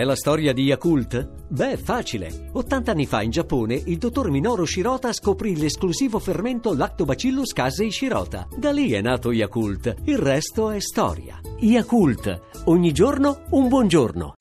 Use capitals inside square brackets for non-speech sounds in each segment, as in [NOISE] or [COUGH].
è la storia di Yakult? Beh, facile. 80 anni fa in Giappone il dottor Minoru Shirota scoprì l'esclusivo fermento Lactobacillus casei Shirota. Da lì è nato Yakult. Il resto è storia. Yakult. Ogni giorno un buongiorno.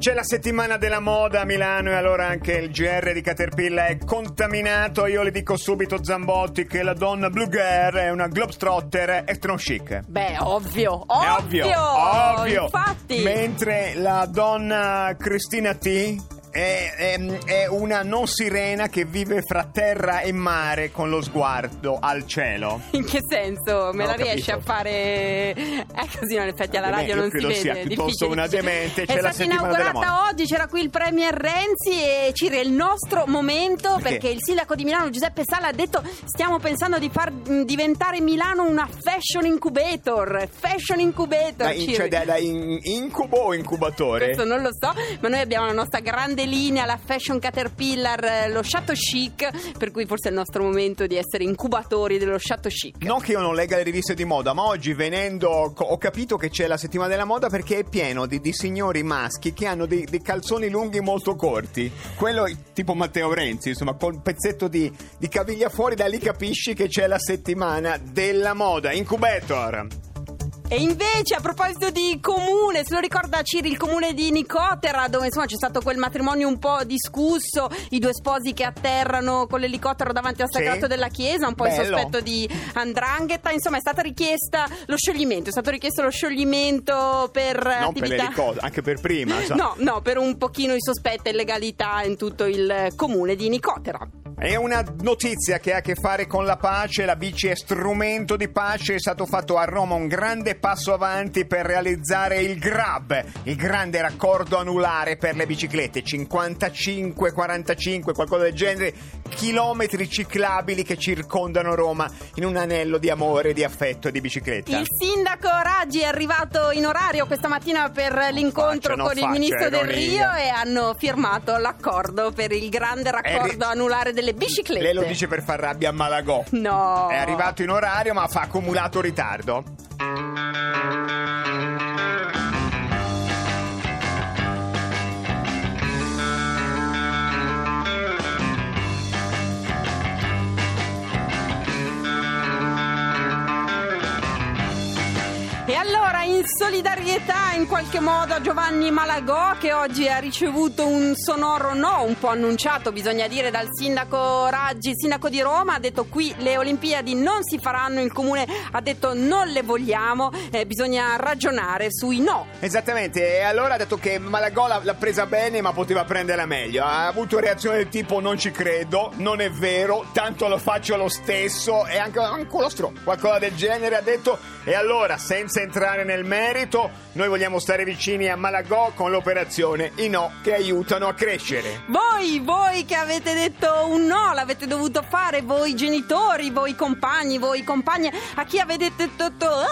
C'è la settimana della moda a Milano e allora anche il GR di Caterpillar è contaminato. Io le dico subito Zambotti che la donna Blue Girl è una globetrotter extra chic. Beh, ovvio, ovvio, ovvio, ovvio. Infatti, Mentre la donna Cristina T è, è- è una non sirena che vive fra terra e mare con lo sguardo al cielo. in che senso? Me Non la riesci capito. a fare? È così, no, in effetti alla radio Io non si credo vede. sia piuttosto una demente, È c'è stata inaugurata oggi, c'era qui il Premier Renzi e Ciri è il nostro momento Perché? perché, il sindaco di Milano Giuseppe Sala ha detto stiamo pensando di far mh, diventare Milano una fashion incubator. Fashion incubator, Da, in- cioè da, da in- incubo o incubatore? Questo non lo so, ma noi abbiamo la nostra grande linea, la Fashion Caterpillar, eh, lo Chateau Chic, per cui forse è il nostro momento di essere incubatori dello Chateau Chic. Non che io non legga le riviste di moda, ma oggi venendo ho capito che c'è la settimana della moda perché è pieno di, di signori maschi che hanno dei, dei calzoni lunghi molto corti. Quello tipo Matteo Renzi, insomma, con un pezzetto di, di caviglia fuori, da lì capisci che c'è la settimana della moda. Incubator! E invece, a proposito di comune, se lo ricorda Ciri, il comune di Nicotera, dove insomma c'è stato quel matrimonio un po' discusso, i due sposi che atterrano con l'elicottero davanti al Sì. sagrato della chiesa, un po' il Bello. sospetto di andrangheta, insomma è stata richiesta lo scioglimento, è stato richiesto lo scioglimento per Non per attività... le cose, anche per prima. [LAUGHS] insomma. No, no, per un pochino di sospetta illegalità in tutto il comune di Nicotera. È una notizia che ha a che fare con la pace, la bici è strumento di pace, è stato fatto a Roma un grande passo avanti per realizzare il GRAB, il grande raccordo anulare per le biciclette, 55, 45, qualcosa del genere, chilometri ciclabili che circondano Roma in un anello di amore, di affetto e di bicicletta. Il sindaco Raggi è arrivato in orario questa mattina per l'incontro faccia, non con il faccia ministro del. Rio e hanno firmato l'accordo per il grande raccordo Eh, ri- anulare delle biciclette. Lei lo dice per far rabbia a Malagò. No. È arrivato in orario ma fa accumulato ritardo. In solidarietà in qualche modo a Giovanni Malagò, che oggi ha ricevuto un sonoro no, un po' annunciato, bisogna dire, dal sindaco Raggi, sindaco di Roma, ha detto qui le Olimpiadi non si faranno, il comune ha detto non le vogliamo, eh, bisogna ragionare sui no. Esattamente, e allora ha detto che Malagò l'ha, l'ha presa bene ma poteva prenderla meglio. Ha avuto reazione del tipo non ci credo, non è vero, tanto lo faccio lo stesso e anche un culo stro, qualcosa del genere ha detto. E allora, senza entrare nel merito, noi vogliamo stare vicini a Malagò con l'operazione I no che aiutano a crescere. Voi, voi che avete detto un no, l'avete dovuto fare, voi genitori, voi compagni, voi compagne, a chi avete detto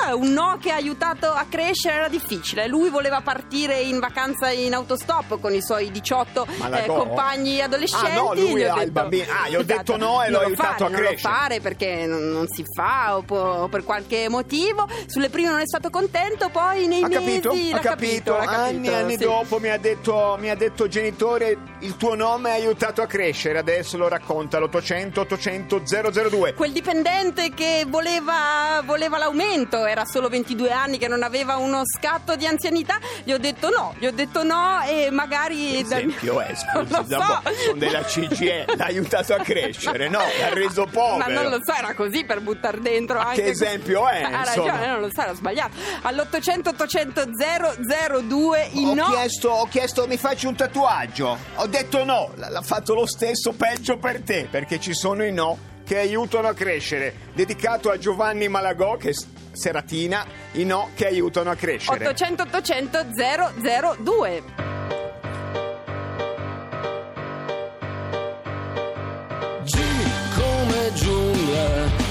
"Ah, un no che ha aiutato a crescere era difficile. Lui voleva partire in vacanza in autostop con i suoi 18 Malagò? compagni adolescenti. Ah, no, lui ha il bambino. Ah, gli ho detto no e non l'ho aiutato fare, a non crescere. lo fare perché non, non si fa o, po- o per qualche motivo. Sulle prime non è stato contento, poi nei Ha mesi capito? Ha capito? l'ha Anni e capito, anni sì. dopo mi ha, detto, mi ha detto genitore il tuo nome ha aiutato a crescere, adesso lo racconta l'800 800 002. Quel dipendente che voleva, voleva l'aumento, era solo 22 anni, che non aveva uno scatto di anzianità, gli ho detto no, gli ho detto no e magari... dal- Esempio è, [LAUGHS] Non scusi, lo da- so. sono della CGE, l'ha aiutato a crescere, no? L'ha reso povero. [LAUGHS] Ma non lo so, era così per buttare dentro anche... che esempio è, Ha ragione, non lo so, era sbagliato. All'800 800 002 il Ho, no... chiesto, ho chiesto mi facci un tatuaggio, ho detto no, L- l'ha fatto lo stesso, peggio per te, perché ci sono i no che aiutano a crescere. Dedicato a Giovanni Malagò, che seratina, i no che aiutano a crescere. 800 800 002 G come giungla,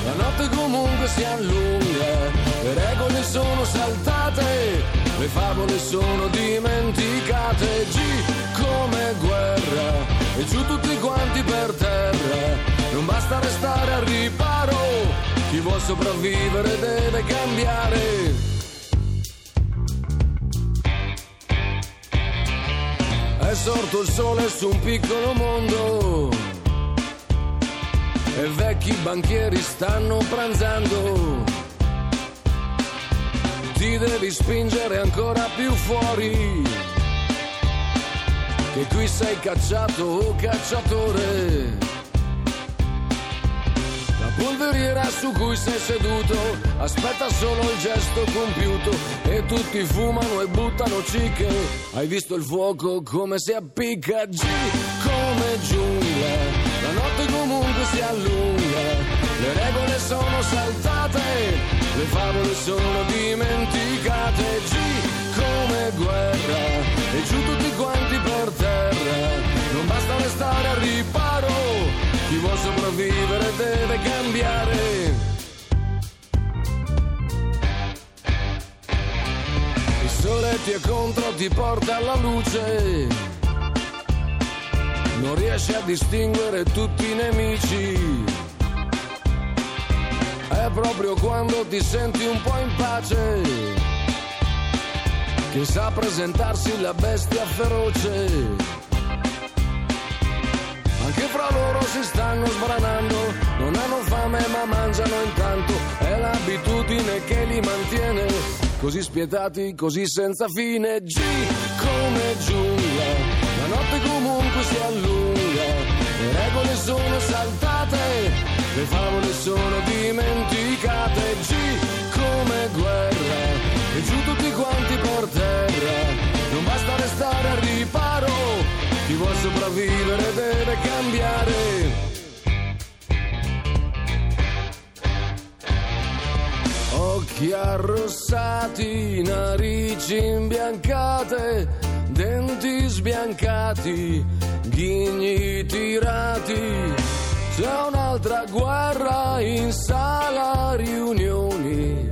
la notte comunque si allunga, le regole sono saltate, le favole sono dimenticate. G come guerra, e giù tutti quanti per terra, non basta restare al riparo, vuol sopravvivere deve cambiare. È sorto il sole su un piccolo mondo e vecchi banchieri stanno pranzando. Ti devi spingere ancora più fuori, che qui sei cacciato o cacciatore. La polveriera su cui sei seduto aspetta solo il gesto compiuto e tutti fumano e buttano cicche. Hai visto il fuoco come si appicca? G come giungla, la notte comunque si allunga, le regole sono saltate, le favole sono dimenticate. G come guerra e giù tutti quanti per terra, non basta restare al riparo. Chi vuol sopravvivere deve cambiare. Il sole ti è contro, ti porta alla luce. Non riesci a distinguere tutti i nemici. Proprio quando ti senti un po' in pace che sa presentarsi la bestia feroce. Anche fra loro si stanno sbranando, non hanno fame ma mangiano intanto, è l'abitudine che li mantiene, così spietati, così senza fine. G come giungla, la notte comunque si allunga, le regole sono saltate, le favole sono dimenticate. G come guerra, e giù tutti quanti per terra, non basta restare al riparo. Chi vuol sopravvivere deve cambiare. Occhi arrossati, narici imbiancate, denti sbiancati, ghigni tirati. C'è un'altra guerra in sala riunioni,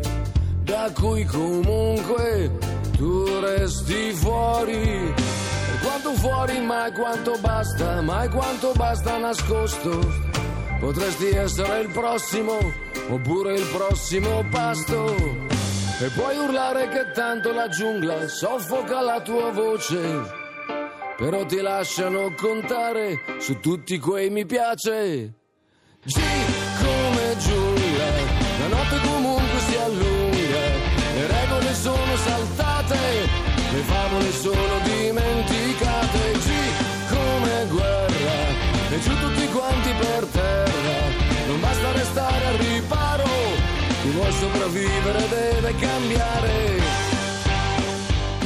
da cui comunque tu resti fuori. E quanto fuori, mai quanto basta, mai quanto basta nascosto. Potresti essere il prossimo, oppure il prossimo pasto. E puoi urlare che tanto la giungla soffoca la tua voce. Però ti lasciano contare su tutti quei mi piace. G come giungla, la notte comunque si allunga, le regole sono saltate, le favole sono dimenticate. G come guerra, e giù tutti quanti per terra, non basta restare al riparo, chi vuol sopravvivere deve cambiare.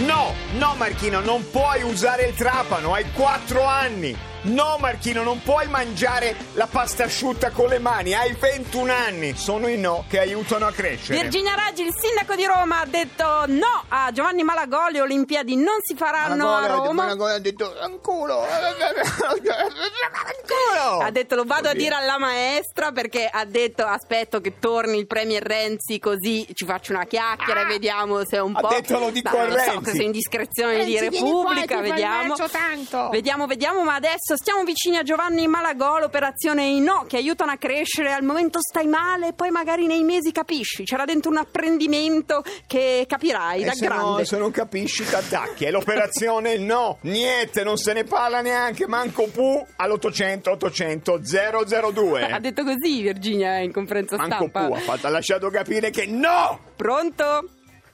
No, no Marchino, non puoi usare il trapano, hai 4 anni. No Marchino, non puoi mangiare la pasta asciutta con le mani, hai 21 anni. Sono i no che aiutano a crescere. Virginia Raggi, il sindaco di Roma, ha detto no a Giovanni Malagoli, le Olimpiadi non si faranno a Roma. Malagoli ha detto anculo. Anculo. Ha detto lo vado a dire alla maestra perché ha detto aspetto che torni il premier Renzi così ci faccio una chiacchiera e vediamo se è un Ah! Ha po'... detto lo dico a non so, Renzi. queste indiscrezioni di Renzi, qua, Repubblica, vediamo. Vediamo, vediamo, ma adesso stiamo vicini a Giovanni Malagò, l'operazione no che aiutano a crescere, al momento stai male, poi magari nei mesi capisci, c'era dentro un apprendimento che capirai da E se, grande. no, se non capisci ti attacchi. È l'operazione no, niente, non se ne parla neanche, manco pu all'800 800 002. Ha detto così Virginia in conferenza Manco stampa. pu, ha, fatto- ha lasciato capire che no! Pronto?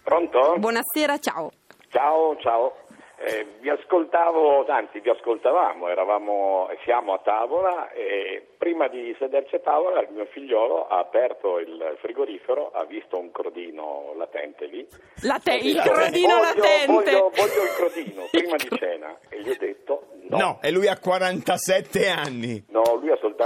Pronto? Buonasera, ciao. Ciao, ciao. Eh, vi ascoltavo, anzi vi ascoltavamo, eravamo, siamo a tavola e prima di sederci a tavola il mio figliolo ha aperto il frigorifero, ha visto un crodino latente lì. La te- Ha il crodino voglio, latente. Voglio, voglio il crodino [LAUGHS] Il prima di cena e gli ho detto no. No, e lui ha 47 anni. No,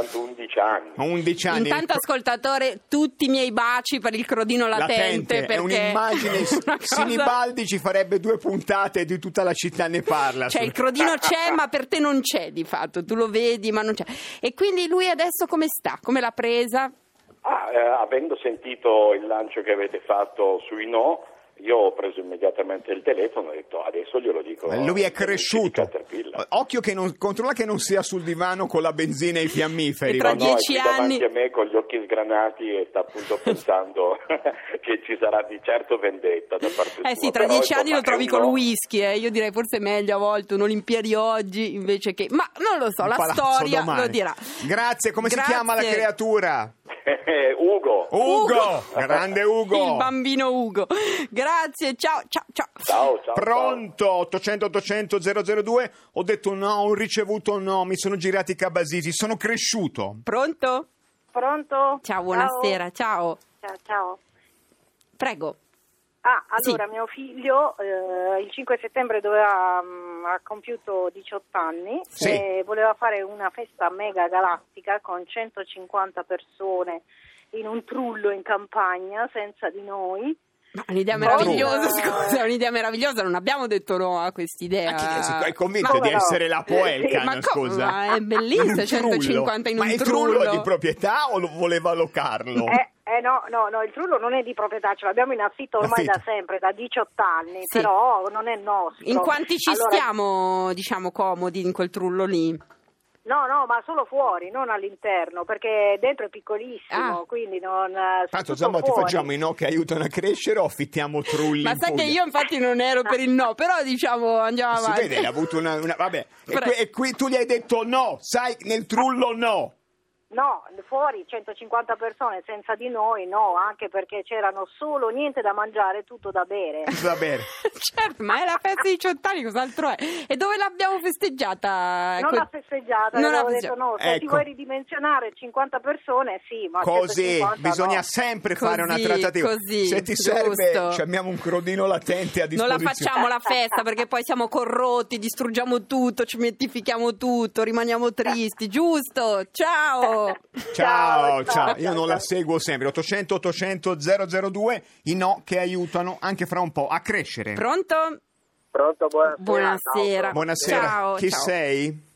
soltanto 11 anni. 11 anni. Intanto, ascoltatore, tutti i miei baci per il crodino latente. Latente, è perché un'immagine. [LAUGHS] è una cosa- Sinibaldi ci farebbe due puntate di tutta la città ne parla. Cioè, sul- il crodino [LAUGHS] c'è, ma per te non c'è di fatto. Tu lo vedi, ma non c'è. E quindi lui adesso come sta? Come l'ha presa? Ah, eh, avendo sentito il lancio che avete fatto sui no, Io ho preso immediatamente il telefono e ho detto adesso glielo dico. Lui è cresciuto. Occhio che non, controlla che non sia sul divano con la benzina e i fiammiferi. E tra No, no, dieci davanti anni- a me con gli occhi sgranati e sta appunto [LAUGHS] pensando [LAUGHS] che ci sarà di certo vendetta da parte sua. Eh sì, tra Però, dieci anni lo trovi è col uno- whisky, eh. io direi forse è meglio a volte un'Olimpiadi oggi invece che... Ma non lo so, Il la storia domani. lo dirà. Grazie, come Grazie. si chiama la creatura? Ugo. Ugo! Grande Ugo! Il bambino Ugo. Grazie, ciao, ciao, ciao. Ciao, ciao. Pronto? 800 800 002 Ho detto no, ho ricevuto no, mi sono girati i cabasisi, sono cresciuto. Pronto? Pronto? Ciao, buonasera, ciao. Ciao, ciao. Prego. Ah, allora Sì. mio figlio eh, il 5 settembre doveva, mm, ha compiuto 18 anni Sì. e voleva fare una festa mega galattica con 150 persone in un trullo in campagna senza di noi. Ma un'idea Ma meravigliosa, tu- scusa, un'idea meravigliosa, non abbiamo detto no a quest'idea. Ma chi è convinto Ma di no? essere la Poelcan, Ma scusa? ma è [LAUGHS] trullo. 150 in un Ma il trullo trullo. è di proprietà o lo voleva locarlo? Eh, eh, no, no, no, il trullo non è di proprietà, ce l'abbiamo in affitto ormai Affitto. da sempre, da 18 anni, Sì. però non è nostro. In quanti ci Allora, stiamo, diciamo, comodi in quel trullo lì? No, no, ma solo fuori, non all'interno, perché dentro è piccolissimo, Ah. quindi non... eh, Tanto tutto Zambo ti fuori. facciamo i no che aiutano a crescere o affittiamo trulli Ma sai che io infatti non ero per il no, [LAUGHS] però diciamo andiamo Si avanti. vede, hai avuto una... una- vabbè, e qui, e qui tu gli hai detto no, sai, nel trullo no. No, fuori 150 persone senza di noi, no, anche perché c'erano solo niente da mangiare, tutto da bere. [LAUGHS] Va bene. [LAUGHS] certo, ma è la festa di 18 anni, cos'altro è? E dove l'abbiamo festeggiata? Non Co- l'ha festeggiata, Non avevo l'ha detto no, se ti Ecco. vuoi ridimensionare 50 persone sì, ma Così, 150 bisogna no. sempre fare una Così, trattativa. così, Se ti giusto. serve, ci abbiamo un crodino latente a Non la disposizione. facciamo la festa perché poi siamo corrotti, distruggiamo tutto, ci mettifichiamo tutto, rimaniamo tristi, giusto? Ciao! Ciao, ciao, ciao, io non la seguo sempre. 800 800 002 i no che aiutano anche fra un po' a crescere. Pronto? Pronto, buonasera. Buonasera. Ciao, Buonasera, Ciao, chi ciao. sei?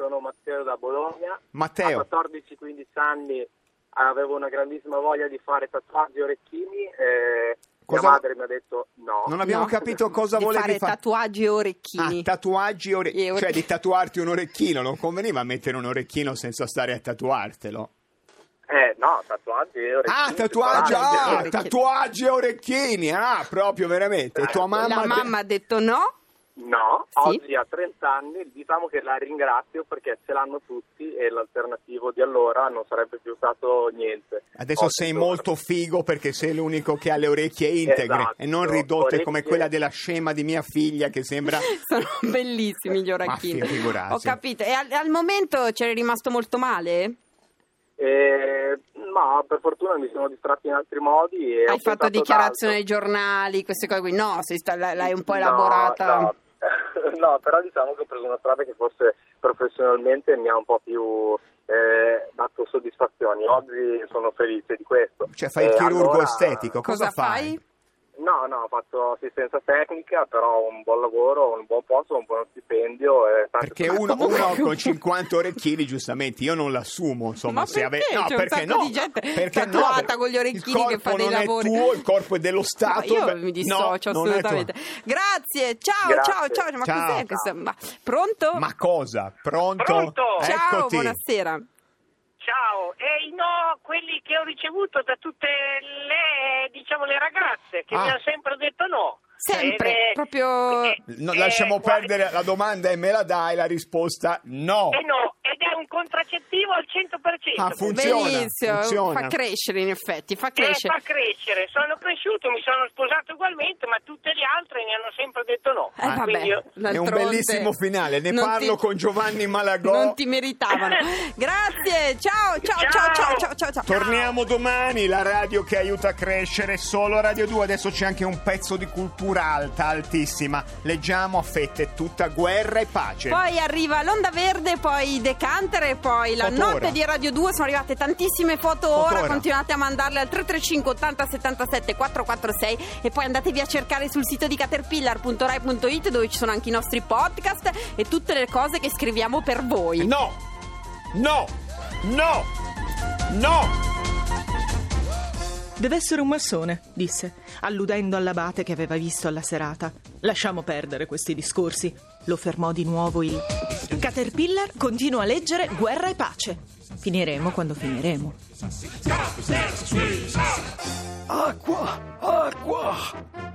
sono Matteo da Bologna. Matteo. A 14-15 anni avevo una grandissima voglia di fare tatuaggi e orecchini e Cosa- mia madre mi ha detto no. Non abbiamo No. capito [LAUGHS] cosa di volevi fare fare. tatuaggi e orecchini. Ah, tatuaggi e ore- E ore- cioè di [LAUGHS] tatuarti un orecchino, non conveniva mettere un orecchino senza stare a tatuartelo. Eh, no, tatuaggi e orecchini. Ah, tatuaggi, ah, orecchini. tatuaggi e orecchini, ah, proprio veramente. E tua mamma la mamma ha detto no? No, Sì. oggi ha 30 anni, diciamo che la ringrazio perché ce l'hanno tutti e l'alternativo di allora non sarebbe più stato niente. Adesso Oggi sei molto figo perché sei l'unico che ha le orecchie integre Esatto, e non ridotte come orecchie- quella della scema di mia figlia che sembra... [LAUGHS] Sono bellissimi gli orecchini. Ho capito. E al, al momento c'eri rimasto molto male? Eh, ma per fortuna mi sono distratto in altri modi e ho Hai fatto dichiarazioni ai giornali, queste cose qui? No, sei sta- l'hai un po' elaborata. No, no, [LAUGHS] però diciamo che ho preso una strada che forse professionalmente mi ha un po' più eh, dato soddisfazioni. Oggi sono felice di questo. Cioè fai il Eh, chirurgo allora- estetico, cosa, Cosa fai? No, no, ho fatto assistenza tecnica, però un buon lavoro, un buon posto, un buono stipendio. E tante Perché uno, uno con [LAUGHS] 50 orecchini, giustamente, io non l'assumo, insomma, Ma se ave- perché? no, C'è un perché sacco no? di gente Perché no? con gli orecchini il che fa corpo dei non lavori. è tuo, il corpo è dello No, Stato. io beh, mi no, dissocio tuo. assolutamente. Grazie, ciao, Grazie. ciao, ciao. Ma Ciao. cos'è questo? Ma- pronto? Ma cosa? Pronto? Pronto? ciao, Eccoti. buonasera. E i no, quelli che ho ricevuto da tutte le, diciamo, le ragazze che Ah. mi hanno sempre detto no. Sempre, Eh, proprio- eh, No, eh, lasciamo guarda- perdere la domanda e me la dai, la risposta no. Eh no, ed è un contraccettivo al 100%. Ah, funziona, Benissimo, funziona. fa crescere in effetti, fa Eh, crescere. fa crescere, sono cresciuto, mi sono sposato ugualmente, ma tutte le altre mi hanno sempre detto no. Eh, vabbè, io- È un bellissimo finale, ne non parlo ti- con Giovanni Malagò. Non ti meritavano. [LAUGHS] Grazie, ciao, ciao, ciao, ciao, Ciao. ciao, ciao. ciao. Torniamo domani, la radio che aiuta a crescere, solo Radio 2. Adesso c'è anche un pezzo di cultura alta, altissima. Leggiamo a fette tutta guerra e pace. Poi arriva l'onda verde, poi Decanter e poi la Fotora. notte di Radio 2. Sono arrivate tantissime foto ora. Fotora. Continuate a mandarle al 335 80 77 446 e poi andatevi a cercare sul sito di caterpillar.rai.it dove ci sono anche i nostri podcast e tutte le cose che scriviamo per voi. No! No! No! No! Deve essere un massone, disse, alludendo all'abate che aveva visto alla serata. Lasciamo perdere questi discorsi. Lo fermò di nuovo il Caterpillar continua a leggere Guerra e pace. Finiremo quando finiremo. Acqua, acqua,